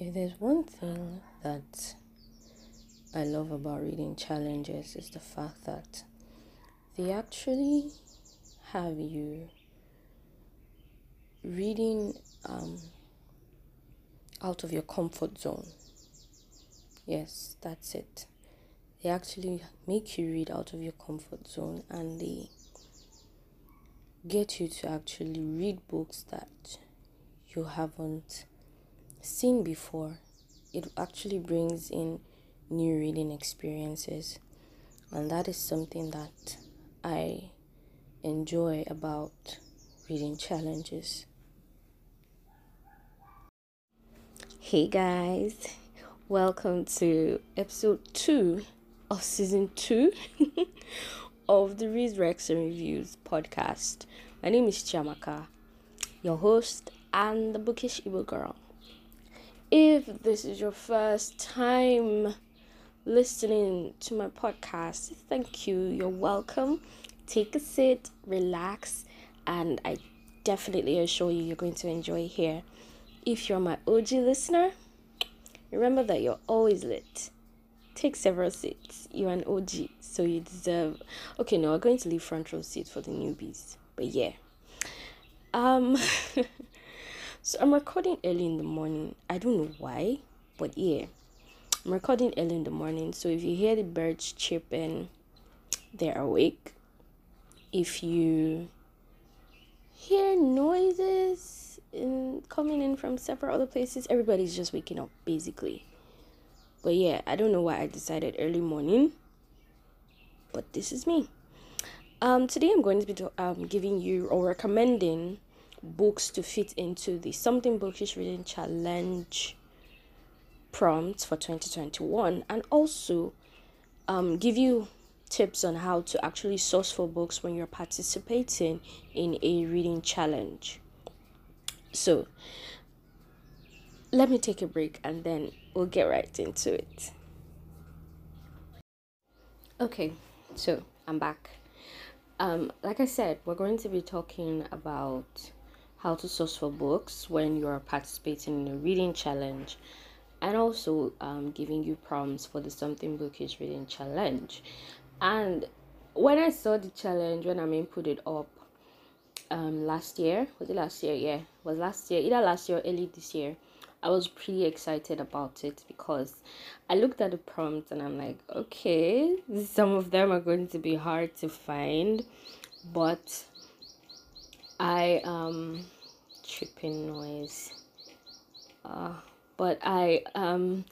If there's one thing that I love about reading challenges is the fact that they actually have you reading um, out of your comfort zone. Yes, that's it. They actually make you read out of your comfort zone and they get you to actually read books that you haven't seen before. It actually brings in new reading experiences, and that is something that I enjoy about reading challenges. Hey guys, welcome to episode two of season two of the Read Rex and Reviews podcast. My name is Chiamaka, your host and the bookish Igbo girl. If this is your first time listening to my podcast, thank you. You're welcome. Take a sit, relax, and I definitely assure you you're going to enjoy here. If you're my OG listener, remember that you're always lit. Take several seats. You're an OG, so you deserve. Okay, no, we're going to leave front row seat for the newbies, but yeah. Um, so I'm recording early in the morning. I don't know why, but yeah. I'm recording early in the morning, so if you hear the birds chirping, they're awake. If you hear noises in, coming in from several other places, everybody's just waking up basically. But yeah, I don't know why I decided early morning, but this is me. Um, today I'm going to be um, giving you or recommending books to fit into the Something Bookish Reading Challenge prompts for 2021 and also um, give you tips on how to actually source for books when you're participating in a reading challenge. So, let me take a break and then we'll get right into it. Okay, so I'm back. Um, like I said, we're going to be talking about how to source for books when you are participating in a reading challenge and also um, giving you prompts for the Something Bookish Reading Challenge. And when I saw the challenge, when I mean put it up um, last year, was it last year? Yeah, was last year, either last year or early this year. I was pretty excited about it because I looked at the prompts and I'm like, okay, some of them are going to be hard to find, but I um tripping noise. Uh, but I um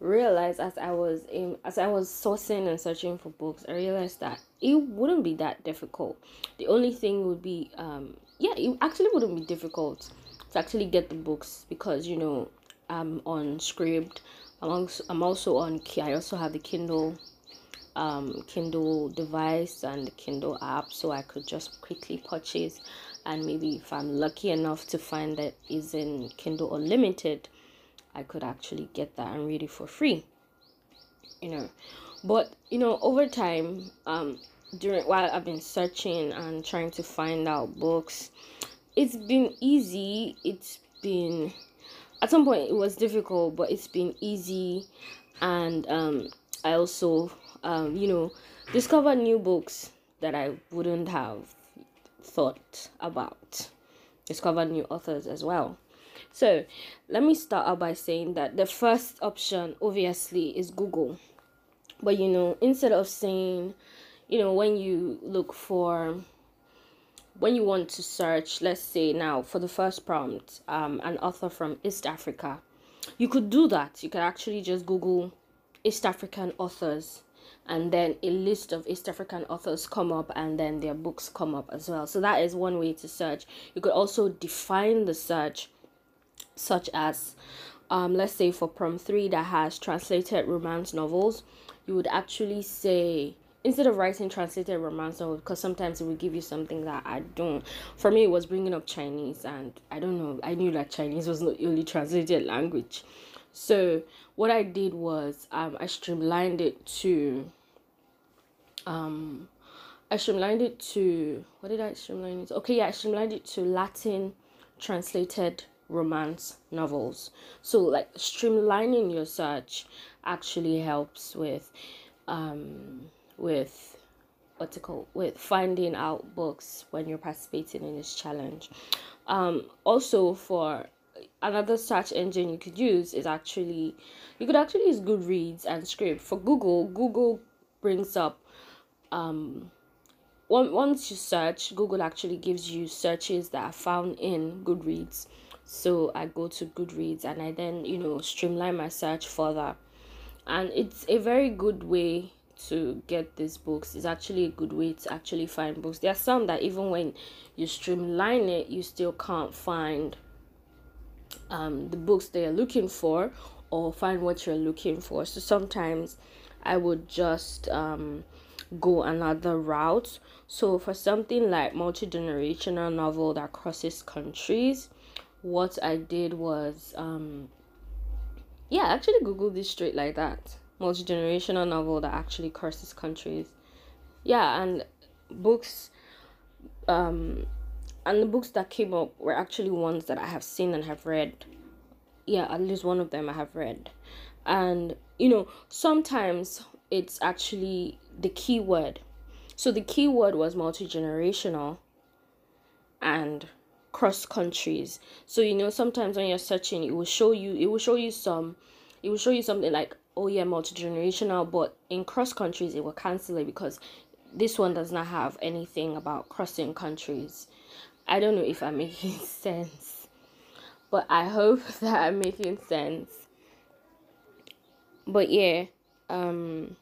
realized as I was in as I was sourcing and searching for books, I realized that it wouldn't be that difficult. The only thing would be um yeah, it actually wouldn't be difficult to actually get the books because you know I'm on Scribd. I'm also, I'm also on I also have the Kindle um Kindle device and the Kindle app so I could just quickly purchase and maybe if I'm lucky enough to find that is in Kindle Unlimited, I could actually get that and read it for free. You know, but you know, over time, um, during while I've been searching and trying to find out books, it's been easy. It's been at some point it was difficult, but it's been easy, and um, I also um, you know, discover new books that I wouldn't have thought about. Discover new authors as well. So, let me start out by saying that the first option obviously is Google. But you know, instead of saying, you know, when you look for when you want to search, let's say now for the first prompt, um, an author from East Africa, you could do that. You could actually just Google East African authors and then a list of East African authors come up and then their books come up as well. So that is one way to search. You could also define the search such as um, let's say for prompt 3 that has translated romance novels, you would actually say instead of writing translated romance novel because sometimes it will give you something that I don't. For me, it was bringing up Chinese, and I don't know. I knew that Chinese was not the only translated language, so what I did was um, I streamlined it to um I streamlined it to what did I streamline it? To? Okay, yeah, I streamlined it to Latin translated romance novels. So like streamlining your search actually helps with um with what's it called with finding out books when you're participating in this challenge. Um also for another search engine you could use is actually you could actually use Goodreads and Scribd. For Google, Google brings up um once you search, Google actually gives you searches that are found in Goodreads. So I go to Goodreads and I then, you know, streamline my search further. And it's a very good way to get these books. It's actually a good way to actually find books. There are some that even when you streamline it, you still can't find um, the books that you're looking for or find what you're looking for. So sometimes I would just um, go another route. So for something like multi-generational novel that crosses countries, what I did was um yeah, I actually googled this straight like that. Multi-generational novel that actually crosses countries. Yeah, and books um and the books that came up were actually ones that I have seen and have read. Yeah, at least one of them I have read. And you know, sometimes it's actually the keyword. So the keyword was multi generational and cross countries. So you know sometimes when you're searching it will show you it will show you some it will show you something like oh yeah multi generational but in cross countries it will cancel it because this one does not have anything about crossing countries. I don't know if I'm making sense. But I hope that I'm making sense. But yeah, um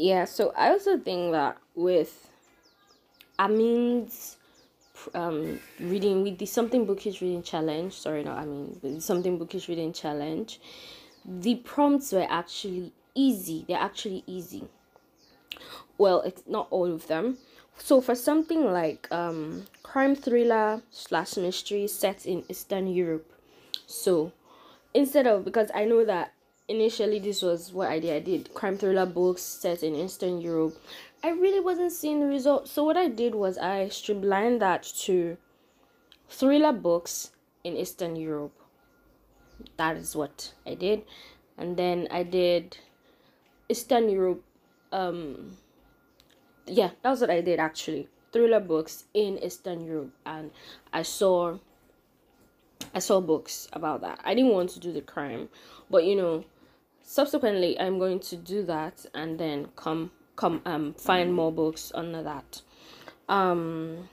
yeah so i also think that with amin's um reading with the something bookish reading challenge. Sorry not i mean something bookish reading challenge. The prompts were actually easy. They're actually easy. Well it's not all of them. So for something like um crime thriller slash mystery set in eastern europe. So instead of because i know that initially this was what I did. I did crime thriller books set in Eastern Europe. I really wasn't seeing the results. So what I did was I streamlined that to thriller books in Eastern Europe. That is what I did. And then I did Eastern Europe um yeah, that was what I did actually. Thriller books in Eastern Europe and I saw I saw books about that. I didn't want to do the crime, but you know, subsequently i'm going to do that and then come come um find more books under that. Um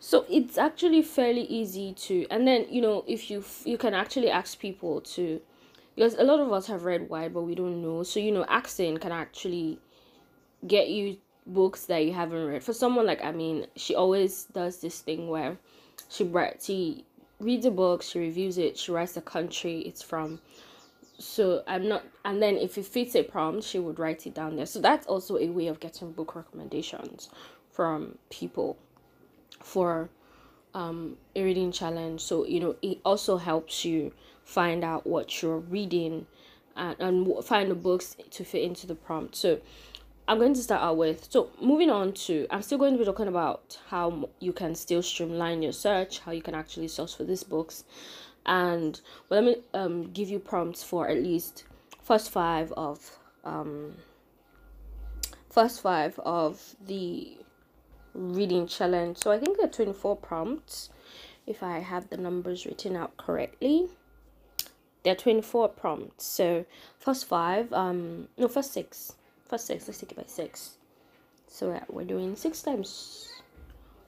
so it's actually fairly easy to and then you know if you you can actually ask people to because a lot of us have read wide but we don't know. So you know asking can actually get you books that you haven't read. For someone like i mean she always does this thing where she she reads a book she reviews it she writes the country it's from so i'm not and then if it fits a prompt she would write it down there. So that's also a way of getting book recommendations from people for um a reading challenge. So you know it also helps you find out what you're reading and, and find the books to fit into the prompt. So i'm going to start out with so moving on to i'm still going to be talking about how you can still streamline your search how you can actually source for these books and well, let me um give you prompts for at least first five of um first five of the reading challenge. So i think there are 24 prompts if i have the numbers written out correctly. There are 24 prompts. So first five um no first six. First six let's take it by six. So yeah, we're doing six times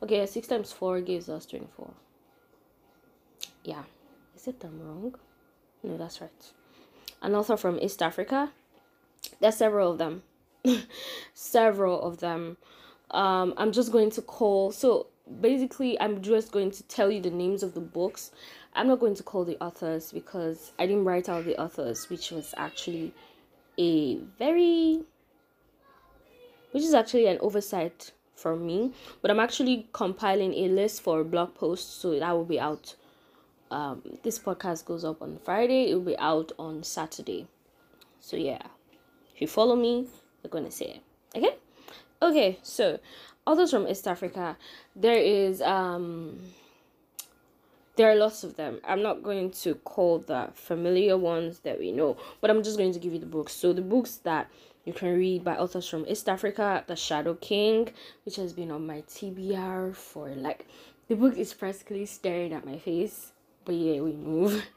okay six times four gives us 24 yeah it I'm wrong? No, that's right. An author from East Africa. There's several of them. several of them. Um, I'm just going to call. So basically, I'm just going to tell you the names of the books. I'm not going to call the authors because I didn't write out the authors, which was actually a very, which is actually an oversight for me. But I'm actually compiling a list for a blog post, so that will be out um, this podcast goes up on Friday. It will be out on Saturday. So yeah, if you follow me, you're gonna see it. Okay. Okay. So, authors from East Africa, there is um there are lots of them. I'm not going to call the familiar ones that we know, but I'm just going to give you the books. So the books that you can read by authors from East Africa, The Shadow King, which has been on my TBR for like the book is practically staring at my face. But yeah, we move.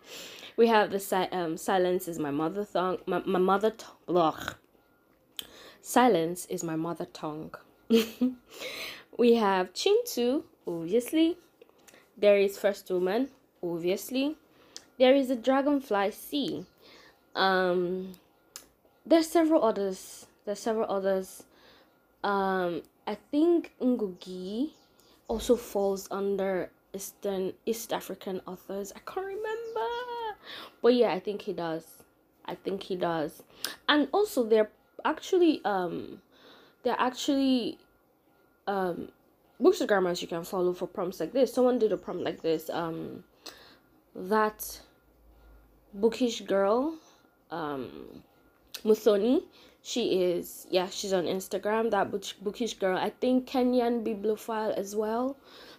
We have the si- um silence is my mother tongue. My, my mother tongue. Silence is my mother tongue. we have Kintu, obviously. There is First Woman, obviously. There is the Dragonfly Sea. Um, there's several others. There's several others. Um, I think Ngugi also falls under Eastern East African authors. I can't remember, but yeah, I think he does. I think he does, and also they're actually um, they're actually um, bookstagrammers you can follow for prompts like this. Someone did a prompt like this. Um, that bookish girl, um, Muthoni. She is yeah, she's on Instagram. That bookish girl. I think Kenyan bibliophile as well.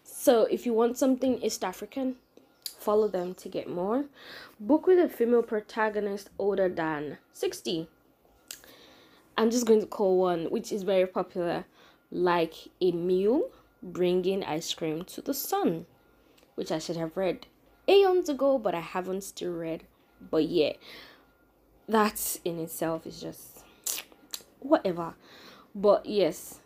So if you want something East African, follow them to get more. Book with a female protagonist older than 60. I'm just going to call one which is very popular, like a mule bringing ice cream to the sun, which I should have read aeons ago, but I haven't still read. But yeah, that in itself is just whatever. But yes,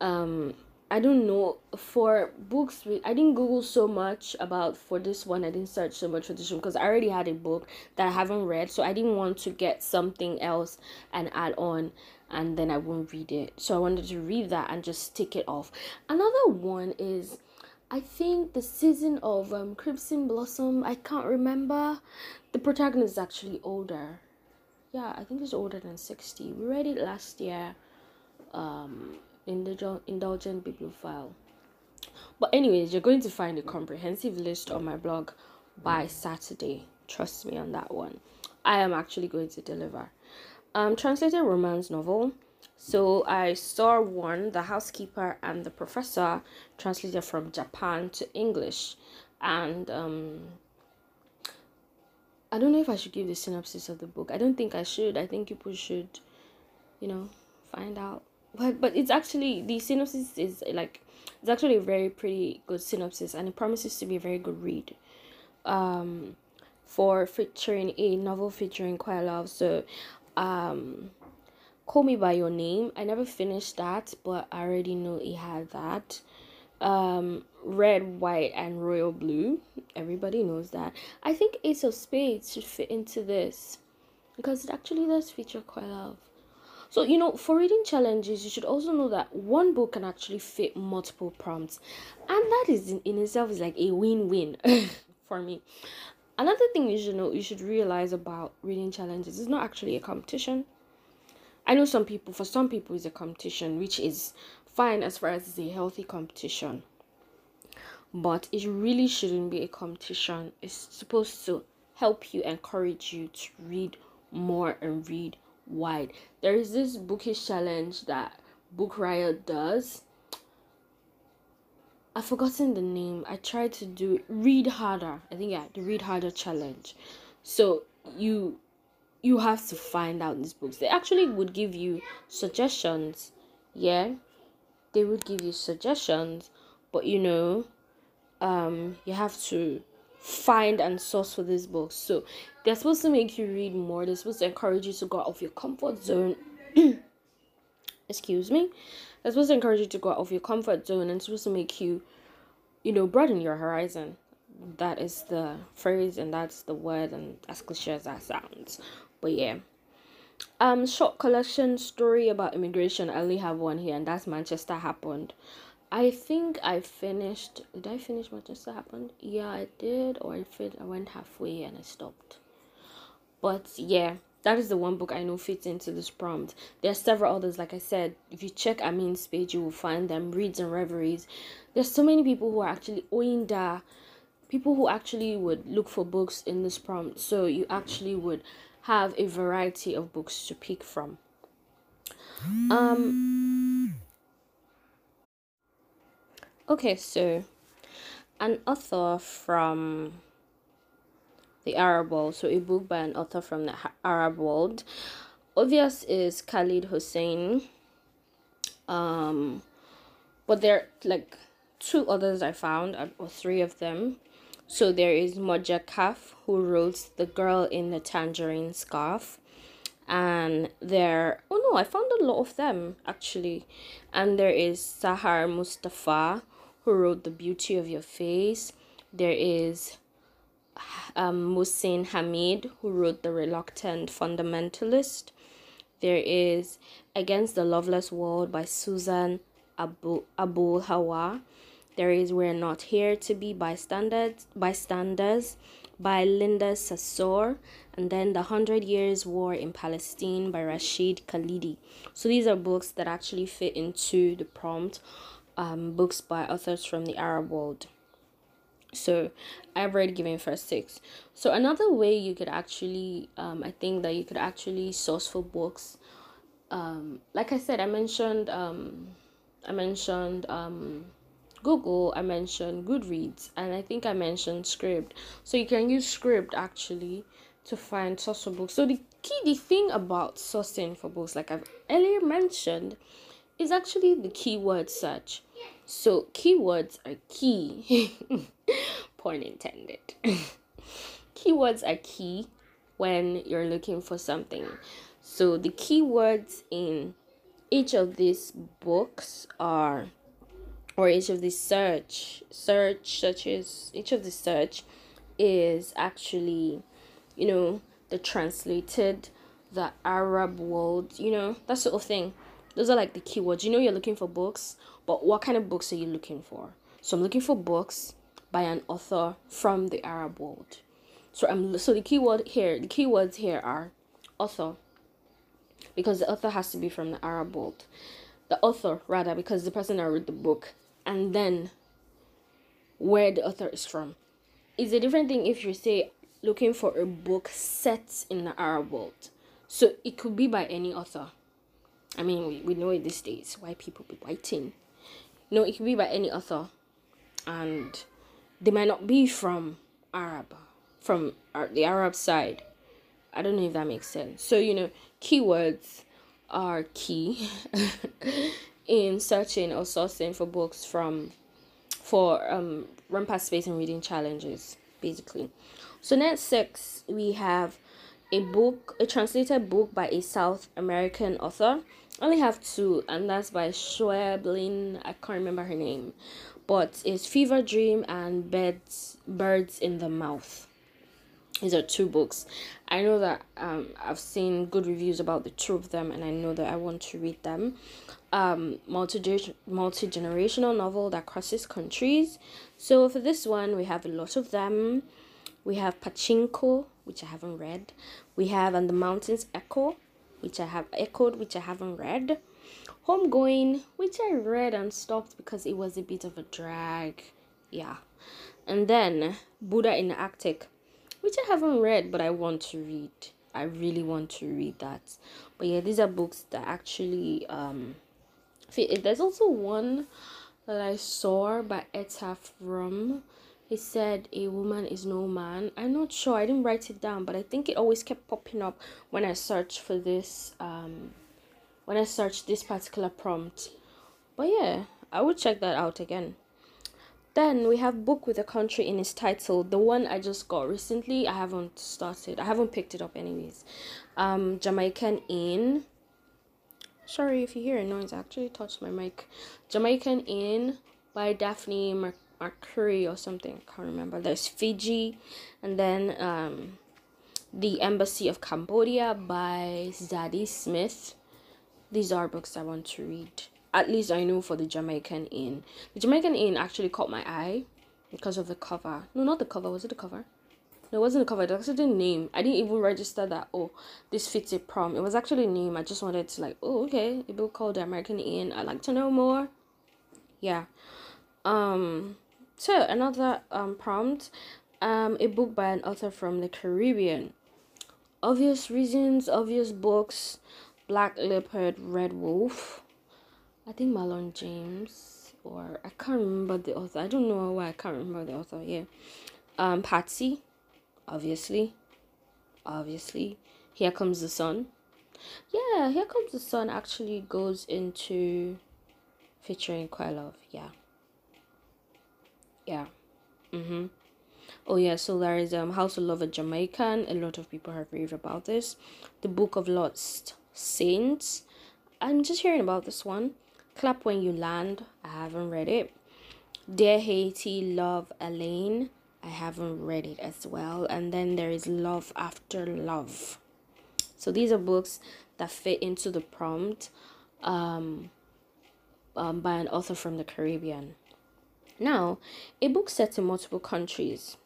um, I don't know for books. I didn't Google so much about for this one. I didn't search so much for this one because I already had a book that I haven't read, so I didn't want to get something else and add on and then I won't read it. So I wanted to read that and just tick it off. Another one is I think the season of um, Crimson Blossom, I can't remember. The protagonist is actually older. Yeah, I think he's older than 60. We read it last year um, in the Indulgent Bibliophile. But, anyways, you're going to find a comprehensive list on my blog by Saturday. Trust me on that one. I am actually going to deliver um, translated romance novel. So I saw one, The Housekeeper and the Professor, translated from Japan to English. And um, I don't know if I should give the synopsis of the book. I don't think I should. I think people should, you know, find out. But but it's actually the synopsis is like it's actually a very pretty good synopsis and it promises to be a very good read. Um for featuring a novel featuring quite a lot. So um call me by your name i never finished that but i already know it had that um red white and royal blue everybody knows that i think ace of spades should fit into this because it actually does feature quite a lot so you know for reading challenges you should also know that one book can actually fit multiple prompts and that is in, in itself is like a win-win for me Another thing you should know, you should realize about reading challenges is not actually a competition. I know some people, for some people, it's a competition, which is fine as far as it's a healthy competition. But it really shouldn't be a competition. It's supposed to help you, encourage you to read more and read wide. There is this bookish challenge that Book Riot does I've forgotten the name. I tried to do read harder. I think yeah, the read harder challenge. So you you have to find out these books. They actually would give you suggestions. Yeah. They would give you suggestions, but you know, um you have to find and source for these books. So they're supposed to make you read more. They're supposed to encourage you to go out of your comfort zone. Excuse me it's supposed to encourage you to go out of your comfort zone and supposed to make you, you know, broaden your horizon. That is the phrase and that's the word and as cliche as that sounds. But yeah. Um short collection story about immigration. I only have one here and that's Manchester happened. I think I finished did I finish Manchester happened? Yeah, I did or I fit I went halfway and I stopped. But yeah, that is the one book I know fits into this prompt. There are several others, like I said. If you check Amin's page, you will find them. Reads and Reveries. There's so many people who are actually Oinda, people who actually would look for books in this prompt. So you actually would have a variety of books to pick from. Um, Okay, so an author from the Arab world, so a book by an author from the Arab world. Obvious is Khaled Hosseini. Um, but there are like two others I found, uh, or three of them. So there is Mohja Kahf, who wrote The Girl in the Tangerine Scarf. And there, oh no, I found a lot of them actually. And there is Sahar Mustafah, who wrote The Beauty of Your Face. There is um, Mohsin Hamid, who wrote The Reluctant Fundamentalist. There is Against the Loveless World by Susan Abu, Abulhawa. There is We're Not Here to Be Bystanders, Bystanders by Linda Sarsour. And then The Hundred Years War in Palestine by Rashid Khalidi. So these are books that actually fit into the prompt um, books by authors from the Arab world. So I've already given first six. So another way you could actually, um, I think that you could actually source for books. Um, like I said, I mentioned, um, I mentioned, um, Google, I mentioned Goodreads, and I think I mentioned Scribd. So you can use Scribd actually to find source for books. So the key, the thing about sourcing for books, like I've earlier mentioned, is actually the keyword search. So keywords are key. Pun intended. keywords are key when you're looking for something. So the keywords in each of these books are or each of the search search searches each of the search is actually you know the translated the arab world you know that sort of thing those are like the keywords you know you're looking for books but what kind of books are you looking for so i'm looking for books by an author from the arab world so i'm so the keyword here the keywords here are author because the author has to be from the arab world the author rather because the person that wrote the book and then where the author is from. It's a different thing if you say looking for a book set in the Arab world. So it could be by any author. I mean, we, we know it these days why people be writing. No, it could be by any author. And they might not be from Arab, from the Arab side. I don't know if that makes sense. So, you know, keywords are key in searching or sourcing for books from for um run past space and reading challenges basically so next six we have a book a translated book by a south american author Only have two and that's by Schweblin I can't remember her name but it's Fever Dream and Birds Birds in the Mouth these are two books i know that um, i've seen good reviews about the two of them and i know that i want to read them um, multi multi generational novel that crosses countries. So for this one, we have a lot of them. We have Pachinko, which I haven't read. We have And the Mountains Echo, which I have echoed, which I haven't read. Homegoing, which I read and stopped because it was a bit of a drag. Yeah. And then Buddha in the Arctic, which I haven't read but I want to read. I really want to read that. But yeah, these are books that actually um fit. there's also one that I saw by Etaf Rum. He said a woman is no man. I'm not sure. I didn't write it down, but I think it always kept popping up when I searched for this um when I searched this particular prompt. But yeah, I would check that out again. Then we have book with a country in its title. The one I just got recently, I haven't started. I haven't picked it up anyways. Um Jamaican Inn Sorry if you hear a noise. I actually touched my mic. Jamaican Inn by Daphne Mer- Mercury or something. I can't remember. There's Fiji, and then um, The Embassy of Cambodia by Zadie Smith. These are books I want to read. At least I know for the Jamaican Inn. The Jamaican Inn actually caught my eye because of the cover. No, not the cover. Was it the cover? No, it wasn't a cover. It was actually the name. I didn't even register that. Oh, this fits a prom. It was actually a name. I just wanted to like. Oh, okay. A book called The American Inn. I'd like to know more. Yeah. Um. So another um prompt. Um, a book by an author from the Caribbean. Obvious reasons. Obvious books. Black Leopard, Red Wolf. I think Marlon James. or I can't remember the author. I don't know why I can't remember the author. Yeah, um, Patsy, obviously, obviously. Here comes the sun. Yeah, here comes the sun. Actually, goes into featuring quite a lot yeah, yeah, Mm-hmm. Oh yeah, so there is um How to Love a Jamaican. A lot of people have raved about this. The Book of Lost Saints. I'm just hearing about this one. Clap When You Land. I haven't read it. Dear Haiti, Love Alaine. I haven't read it as well. And then there is Love After Love. So these are books that fit into the prompt um, um, by an author from the Caribbean. Now, a book set in multiple countries.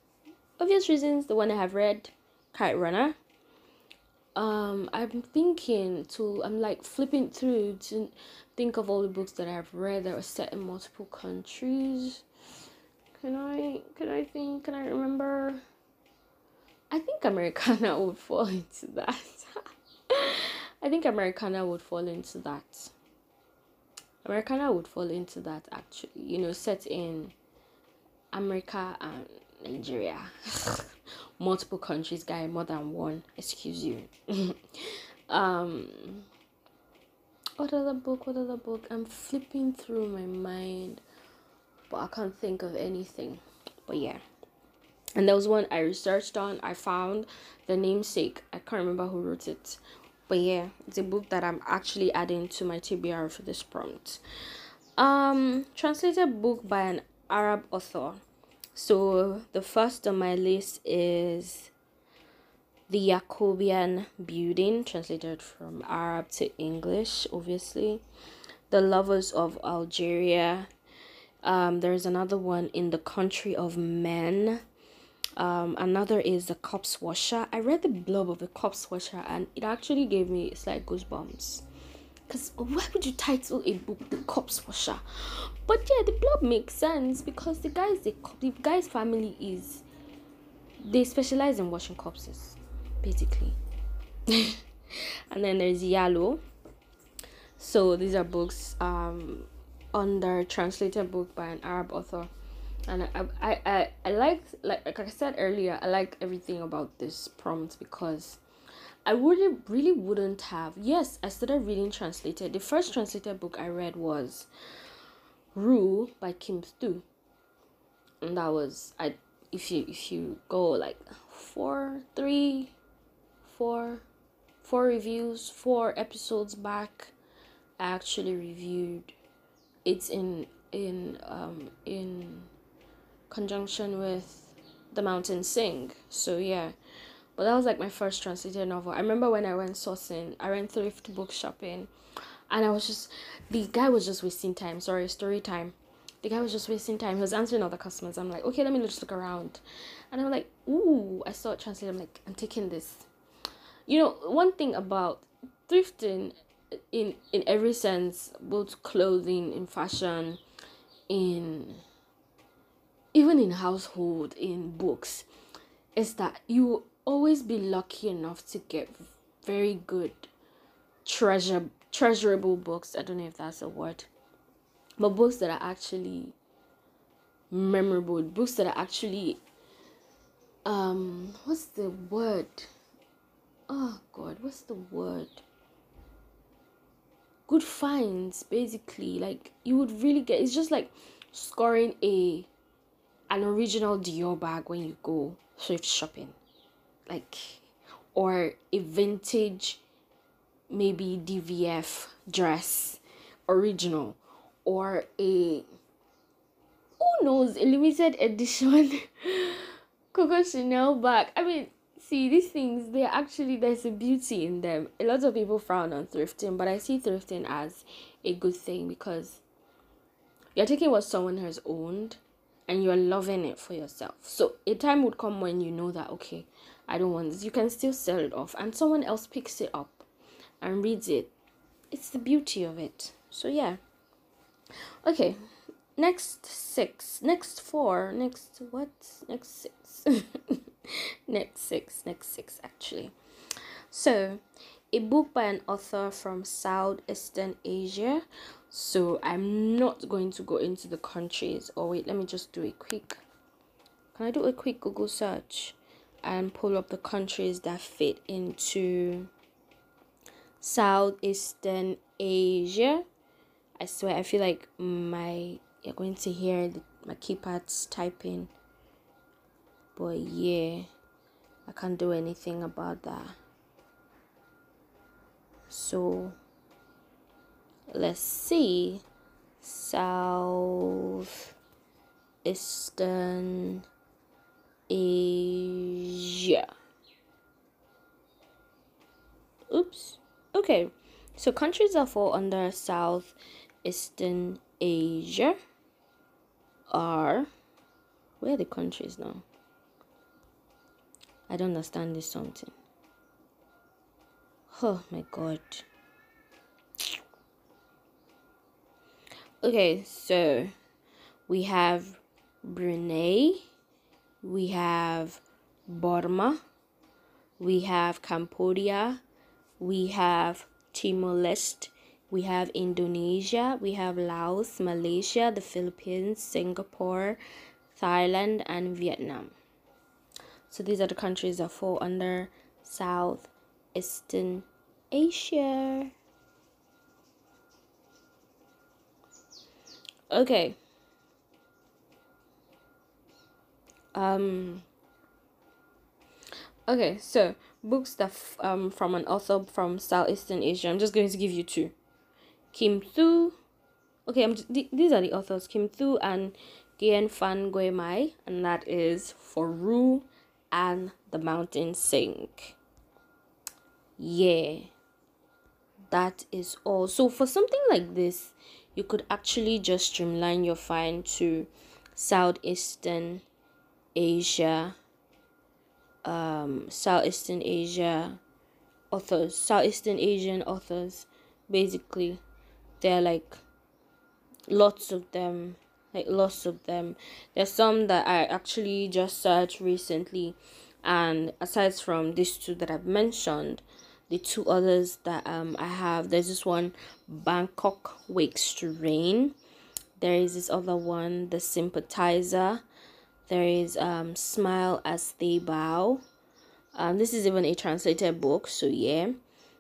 Obvious reasons, the one I have read, Kite Runner. Um, I'm thinking to, I'm like flipping through to think of all the books that I've read that were set in multiple countries. Can I, can I think, can I remember? I think Americana would fall into that. I think Americana would fall into that. Americana would fall into that actually. You know, set in America and Nigeria. Multiple countries, guy, more than one. Excuse you. um what other book? What other book? I'm flipping through my mind, but I can't think of anything. But yeah. And there was one I researched on. I found the namesake. I can't remember who wrote it. But yeah, it's a book that I'm actually adding to my TBR for this prompt. Um, translated book by an Arab author. So the first on my list is The Jacobean Building, translated from Arab to English, obviously. The Lovers of Algeria. Um, there's another one in the Country of Men um, another is the corpse washer. I read the blurb of the corpse washer and it actually gave me slight goosebumps. Because why would you title a book The Corpse Washer? But yeah, the blurb makes sense because the guy's the, the guy's family is they specialize in washing corpses, basically. and then there's Yalo. So these are books um under translated book by an Arab author and I, I, I, I like like like I said earlier, I like everything about this prompt because I really really wouldn't have. Yes, I started reading translated. The first translated book I read was Ru by Kim Thúy. And that was I if you if you go like four, three, four, four reviews, four episodes back, I actually reviewed it's in in um in conjunction with The Mountain Sing. So yeah. But that was like my first translated novel. I remember when I went sourcing, I went thrift book shopping and I was just the guy was just wasting time. Sorry, story time. The guy was just wasting time. He was answering other customers. I'm like, okay, let me just look around. And I'm like, ooh, I saw it translated. I'm like, I'm taking this. You know, one thing about thrifting in in every sense, both clothing, in fashion, in even in household in books is that you will always be lucky enough to get very good treasure treasurable books. I don't know if that's a word but books that are actually memorable books that are actually um what's the word? Oh god what's the word? Good finds basically. Like you would really get it's just like scoring a an original Dior bag when you go thrift shopping, like, or a vintage, maybe DVF dress, original, or a who knows a limited edition Coco Chanel bag. I mean, see these things They're actually there's a beauty in them. A lot of people frown on thrifting, but I see thrifting as a good thing because you're taking what someone has owned and you're loving it for yourself. So a time would come when you know that okay, I don't want this. You can still sell it off and someone else picks it up and reads it. It's the beauty of it. So yeah. Okay. Next six. Next four. Next what? Next six. next six. Next six actually. So a book by an author from Southeastern Asia. So I'm not going to go into the countries. Or oh, wait, let me just do a quick. Can I do a quick Google search and pull up the countries that fit into Southeastern Asia? I swear, I feel like my you're going to hear the, my keypads typing. But yeah, I can't do anything about that. So let's see. South Eastern Asia. Oops. Okay. So countries that fall under South Eastern Asia are where are the countries now? I don't understand this something. Oh my god. Okay, so we have Brunei, we have Burma, we have Cambodia, we have Timor Leste, we have Indonesia, we have Laos, Malaysia, the Philippines, Singapore, Thailand, and Vietnam. So these are the countries that fall under Southeastern Asia. Okay. Um Okay, so books that um from an author from Southeastern Asia. I'm just going to give you two. Kim Thúy. Okay, I'm just, th- these are the authors Kim Thúy and Nguyen Phan Que Mai, and that is For Ru and the Mountain Sing. Yeah, that is all. So, for something like this, you could actually just streamline your find to Southeastern Asia, um, Southeastern Asia authors, Southeastern Asian authors, basically there are like lots of them like lots of them. There's some that i actually just searched recently and aside from these two that i've mentioned the two others that um i have there's this one bangkok wakes to rain there is this other one the sympathizer. There is um smile as they bow. Um this is even a translated book so yeah.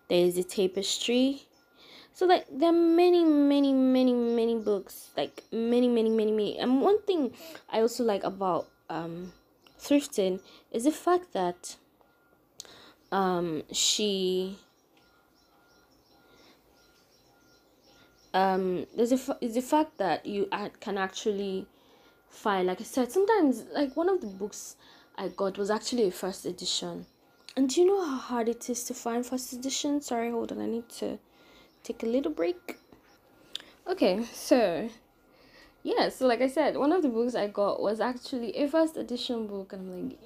There is a tapestry. So like there are many many many many books like many many many many. And one thing i also like about um thrifting is the fact that um she um there's a is the fact that you can actually find like i said sometimes like one of the books i got was actually a first edition and do you know how hard it is to find first edition sorry hold on i need to take a little break. Okay, so yeah, so like I said, one of the books I got was actually a first edition book, and I'm like!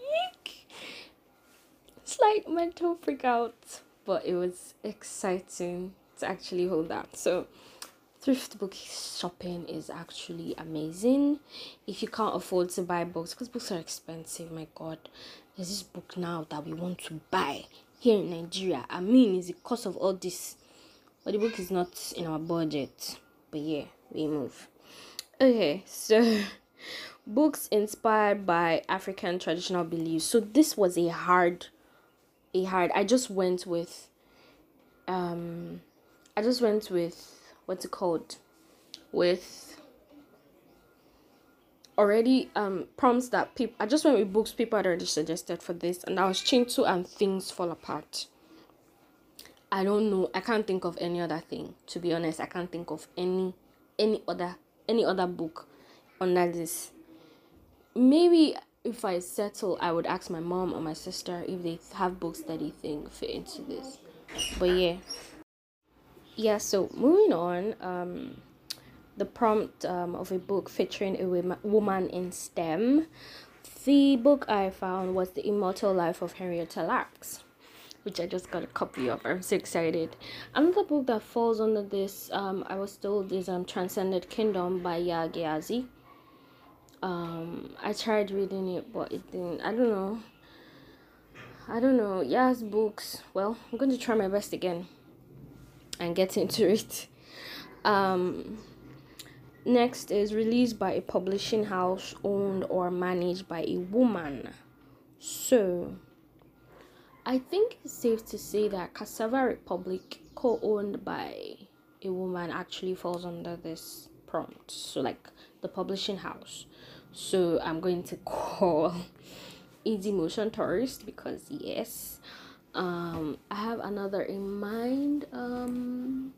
Like mental freak out, but it was exciting to actually hold that. So thrift book shopping is actually amazing. If you can't afford to buy books because books are expensive my god there's this book now that we want to buy here in nigeria. I mean is the cost of all this but the book is not in our budget. But yeah we move. Okay so books inspired by african traditional beliefs. So this was a hard a hard i just went with um i just went with what's it called with already um prompts that people i just went with books people had already suggested for this and i was Kintu and things fall apart I don't know. I can't think of any other thing. To be honest, I can't think of any any other any other book under this. Maybe if I settle, I would ask my mom or my sister if they have books that they think fit into this. But yeah. Yeah, so moving on, um the prompt um, of a book featuring a woman in STEM. The book I found was The Immortal Life of Henrietta Lacks which I just got a copy of. I'm so excited. Another book that falls under this, um, I was told is um Transcendent Kingdom by Yaa Gyasi. Um, I tried reading it, but it didn't. I don't know. I don't know. Yes, books. Well, I'm going to try my best again and get into it. Um, next is released by a publishing house owned or managed by a woman. So, I think it's safe to say that Cassava Republic, co owned by a woman, actually falls under this prompt. So, like the publishing house. So, I'm going to call Easy Motion Tourist because, yes, um, I have another in mind. Um,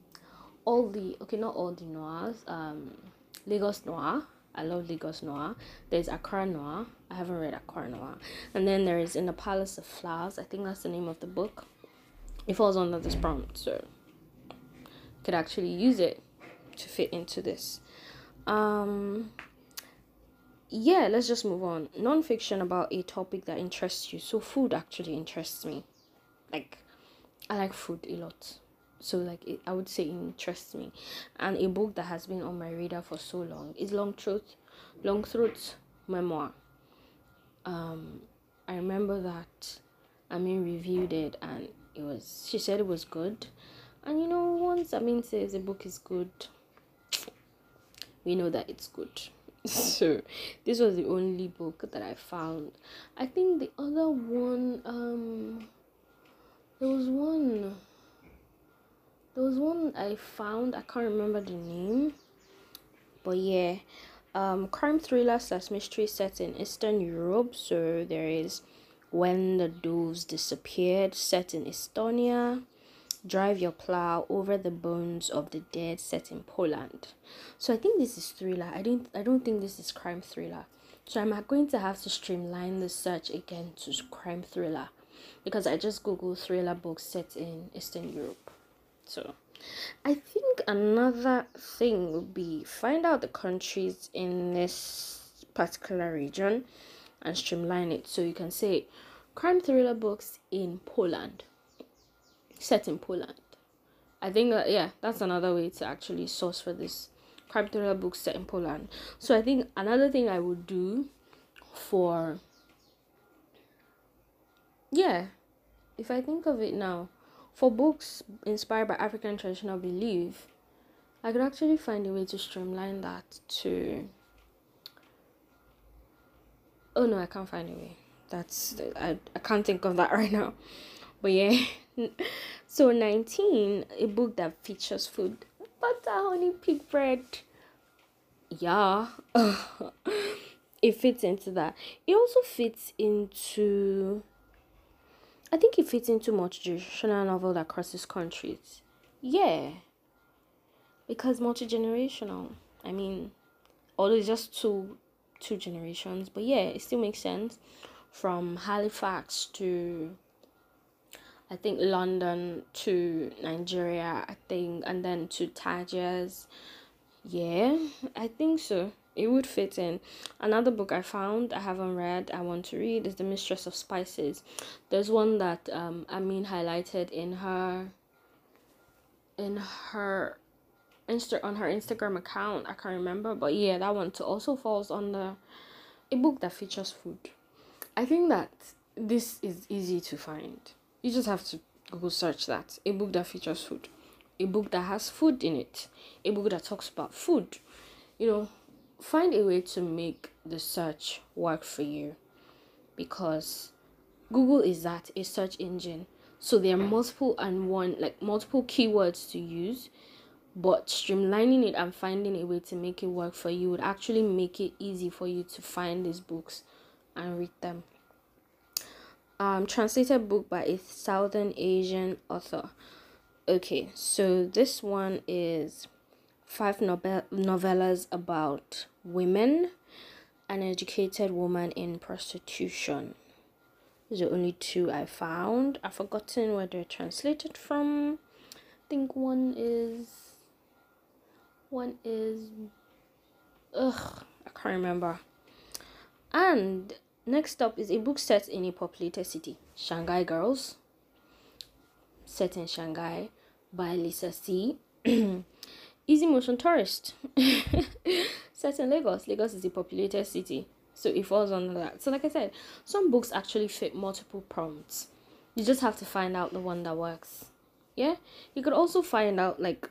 all the okay, not all the noirs. Um, Lagos Noir. I love Lagos Noir. There's Accra Noir. I haven't read Accra Noir. And then there is In the Palace of Flowers. I think that's the name of the book. It falls under this prompt, so could actually use it to fit into this. Um, yeah, let's just move on. Non-fiction about a topic that interests you. So food actually interests me. Like, I like food a lot so like it, i would say interests me and a book that has been on my radar for so long is long truth long throat's memoir um i remember that i mean reviewed it and it was she said it was good and you know once i mean says a book is good we know that it's good so this was the only book that i found i think the other one um there was one there was one I found, I can't remember the name, but yeah, um, crime thriller slash mystery set in Eastern Europe. So there is When the Doves Disappeared, set in Estonia. Drive Your Plow Over the Bones of the Dead, set in Poland. So I think this is thriller. I didn't. I don't think this is crime thriller. So I'm going to have to streamline the search again to crime thriller, because I just googled thriller books set in Eastern Europe. So I think another thing would be find out the countries in this particular region and streamline it. So you can say crime thriller books in Poland, set in Poland. I think that yeah, that's another way to actually source for this crime thriller book set in Poland. So I think another thing I would do for yeah, if I think of it now, for books inspired by African traditional belief, I could actually find a way to streamline that to. Oh no, I can't find a way. That's I, I can't think of that right now. But yeah. so 19, a book that features food. Butter, honey, pig bread. Yeah. it fits into that. It also fits into I think it fits into multi-generational novel that crosses countries. Yeah. Because multi-generational. I mean, although it's just two two generations, but yeah, it still makes sense. From Halifax to I think London to Nigeria, I think, and then to Tajas. Yeah, I think so it would fit in. Another book I found I haven't read, I want to read is The Mistress of Spices. There's one that um mean highlighted in her in her Insta on her Instagram account. I can't remember, but yeah, that one too also falls under a book that features food. I think that this is easy to find. You just have to Google search that. A book that features food. A book that has food in it. A book that talks about food. You know, find a way to make the search work for you because Google is that a search engine. So there are multiple and one like multiple keywords to use, but streamlining it and finding a way to make it work for you would actually make it easy for you to find these books and read them. Um, translated book by a Southern Asian author. Okay, so this one is five novel- novellas about women, an educated woman in prostitution. Are only two I found. I've forgotten where they're translated from. I think one is. One is. Ugh, I can't remember. And next up is a book set in a populated city, Shanghai Girls. Set in Shanghai by Lisa See Easy Motion Tourist. Set in Lagos. Lagos is a populated city. So it falls under that. So like I said, some books actually fit multiple prompts. You just have to find out the one that works. Yeah? You could also find out like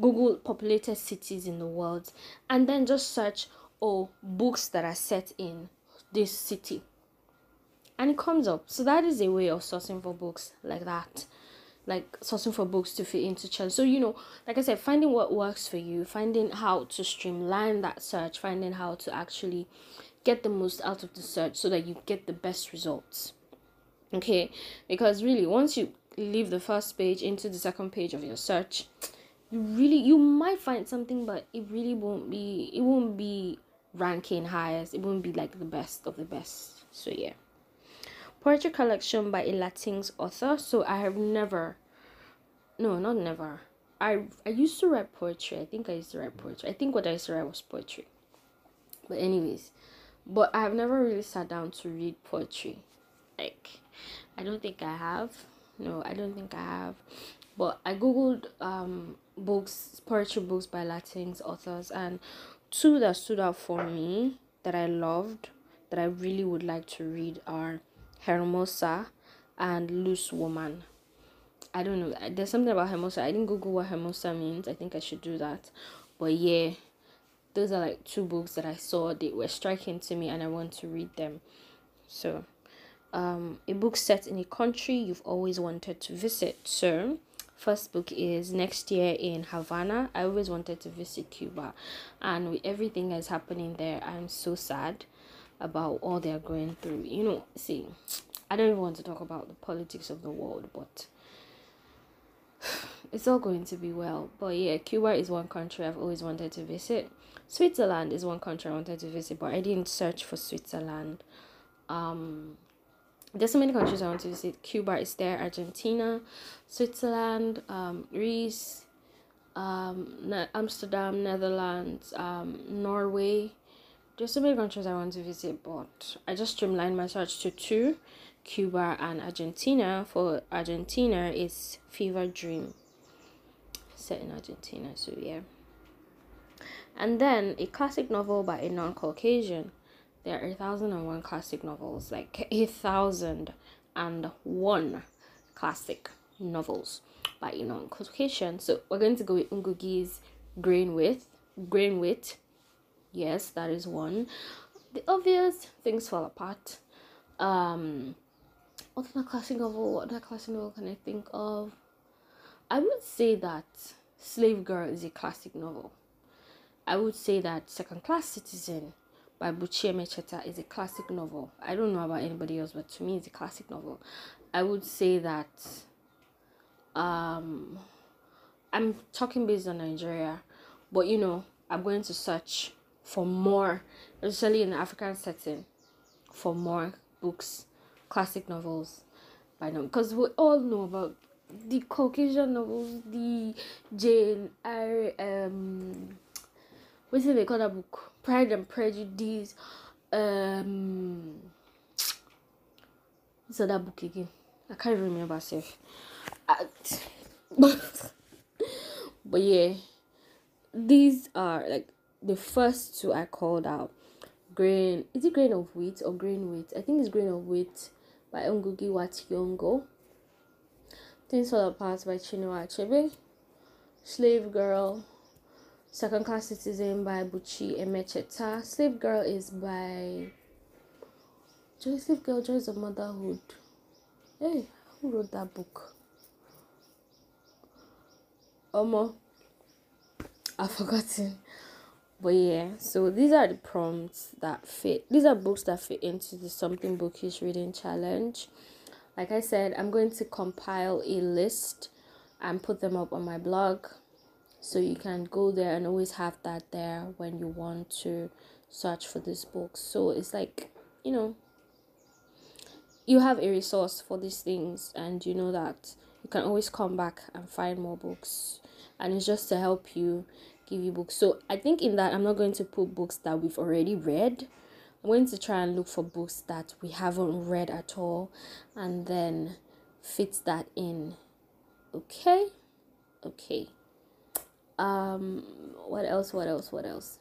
Google populated cities in the world and then just search oh books that are set in this city. And it comes up. So that is a way of sourcing for books like that like sourcing for books to fit into challenge. So you know, like I said, finding what works for you, finding how to streamline that search, finding how to actually get the most out of the search so that you get the best results. Okay, because really, once you leave the first page into the second page of your search, you really you might find something, but it really won't be it won't be ranking highest. It wouldn't be like the best of the best. So yeah poetry collection by a Latinx author. So I have never, no, not never. I I used to write poetry. I think I used to write poetry. I think what I used to write was poetry. But anyways, but I have never really sat down to read poetry. Like, I don't think I have. No, I don't think I have. But I googled um books, poetry books by Latinx authors, and two that stood out for me that I loved that I really would like to read are Hermosa and Loose Woman. I don't know. There's something about Hermosa. I didn't Google what Hermosa means. I think I should do that. But yeah, those are like two books that I saw. They were striking to me and I want to read them. So, um, a book set in a country you've always wanted to visit. So, first book is next year in Havana. I always wanted to visit Cuba, and with everything that's happening there, I'm so sad about all they're going through. You know, see, I don't even want to talk about the politics of the world, but it's all going to be well. But yeah, Cuba is one country I've always wanted to visit. Switzerland is one country I wanted to visit, but I didn't search for Switzerland. Um, there's so many countries I want to visit. Cuba is there, Argentina, Switzerland, um, Greece, um, Amsterdam, Netherlands, um, Norway, there's so many countries I want to visit, but I just streamlined my search to two Cuba and Argentina. For Argentina, it's Fever Dream, set in Argentina. So, yeah. And then a classic novel by a non Caucasian. There are a thousand and one classic novels, like a thousand and one classic novels by a non Caucasian. So, we're going to go with Ngugi's Grain With, Grain Wit. Yes that is one. The obvious things fall apart. Um what's my classic novel what other classic novel can i think of? I would say that slave girl is a classic novel. I would say that second class citizen by Buchi Emecheta is a classic novel. I don't know about anybody else, but to me, it's a classic novel. I would say that um, I'm talking based on Nigeria, but you know, I'm going to search for more, especially in the African setting, for more books, classic novels by now, Because we all know about the Caucasian novels, the Jane Eyre, um, what's it they call that book? Pride and Prejudice. Um, what's that book again? I can't even remember self. but yeah, these are like the first two I called out. Grain is it grain of wheat or grain wheat? I think it's grain of wheat by Ngugi wa Thiong'o. Things Fall Apart by Chinua Achebe. Slave Girl. Second Class Citizen by Buchi Emecheta. Slave Girl is by Joy Slave Girl Joys of Motherhood. Hey, who wrote that book? Omo. I've forgotten but yeah so these are the prompts that fit these are books that fit into the something bookish reading challenge like i said i'm going to compile a list and put them up on my blog so you can go there and always have that there when you want to search for this book so it's like you know you have a resource for these things and you know that you can always come back and find more books and it's just to help you give you books. So I think in that I'm not going to put books that we've already read. I'm going to try and look for books that we haven't read at all and then fit that in. Okay? Okay. Um what else? What else? What else?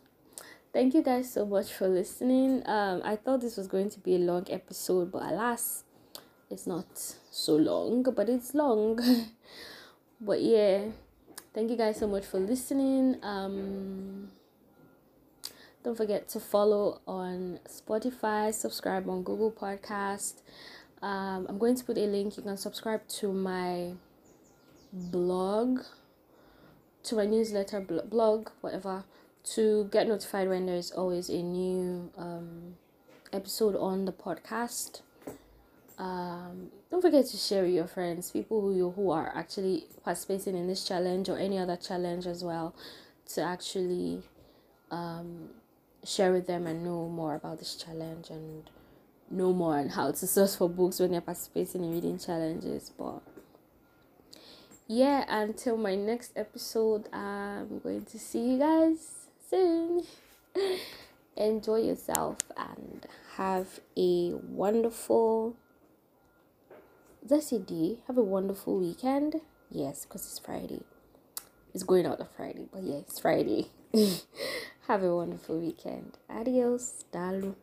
Thank you guys so much for listening. Um I thought this was going to be a long episode, but alas, it's not so long, but it's long. but yeah, thank you guys so much for listening. Um, don't forget to follow on Spotify, subscribe on Google Podcast. Um, I'm going to put a link. You can subscribe to my blog, to my newsletter, blog, whatever, to get notified when there's always a new um, episode on the podcast. Um, don't forget to share with your friends, people who you who are actually participating in this challenge or any other challenge as well, to actually um, share with them and know more about this challenge and know more on how to source for books when you're participating in reading challenges. But yeah, until my next episode, I'm going to see you guys soon. Enjoy yourself and have a wonderful. That's a day. Have a wonderful weekend. Yes, because it's Friday. It's going out on Friday, but yeah, it's Friday. have a wonderful weekend. Adios. Dalu.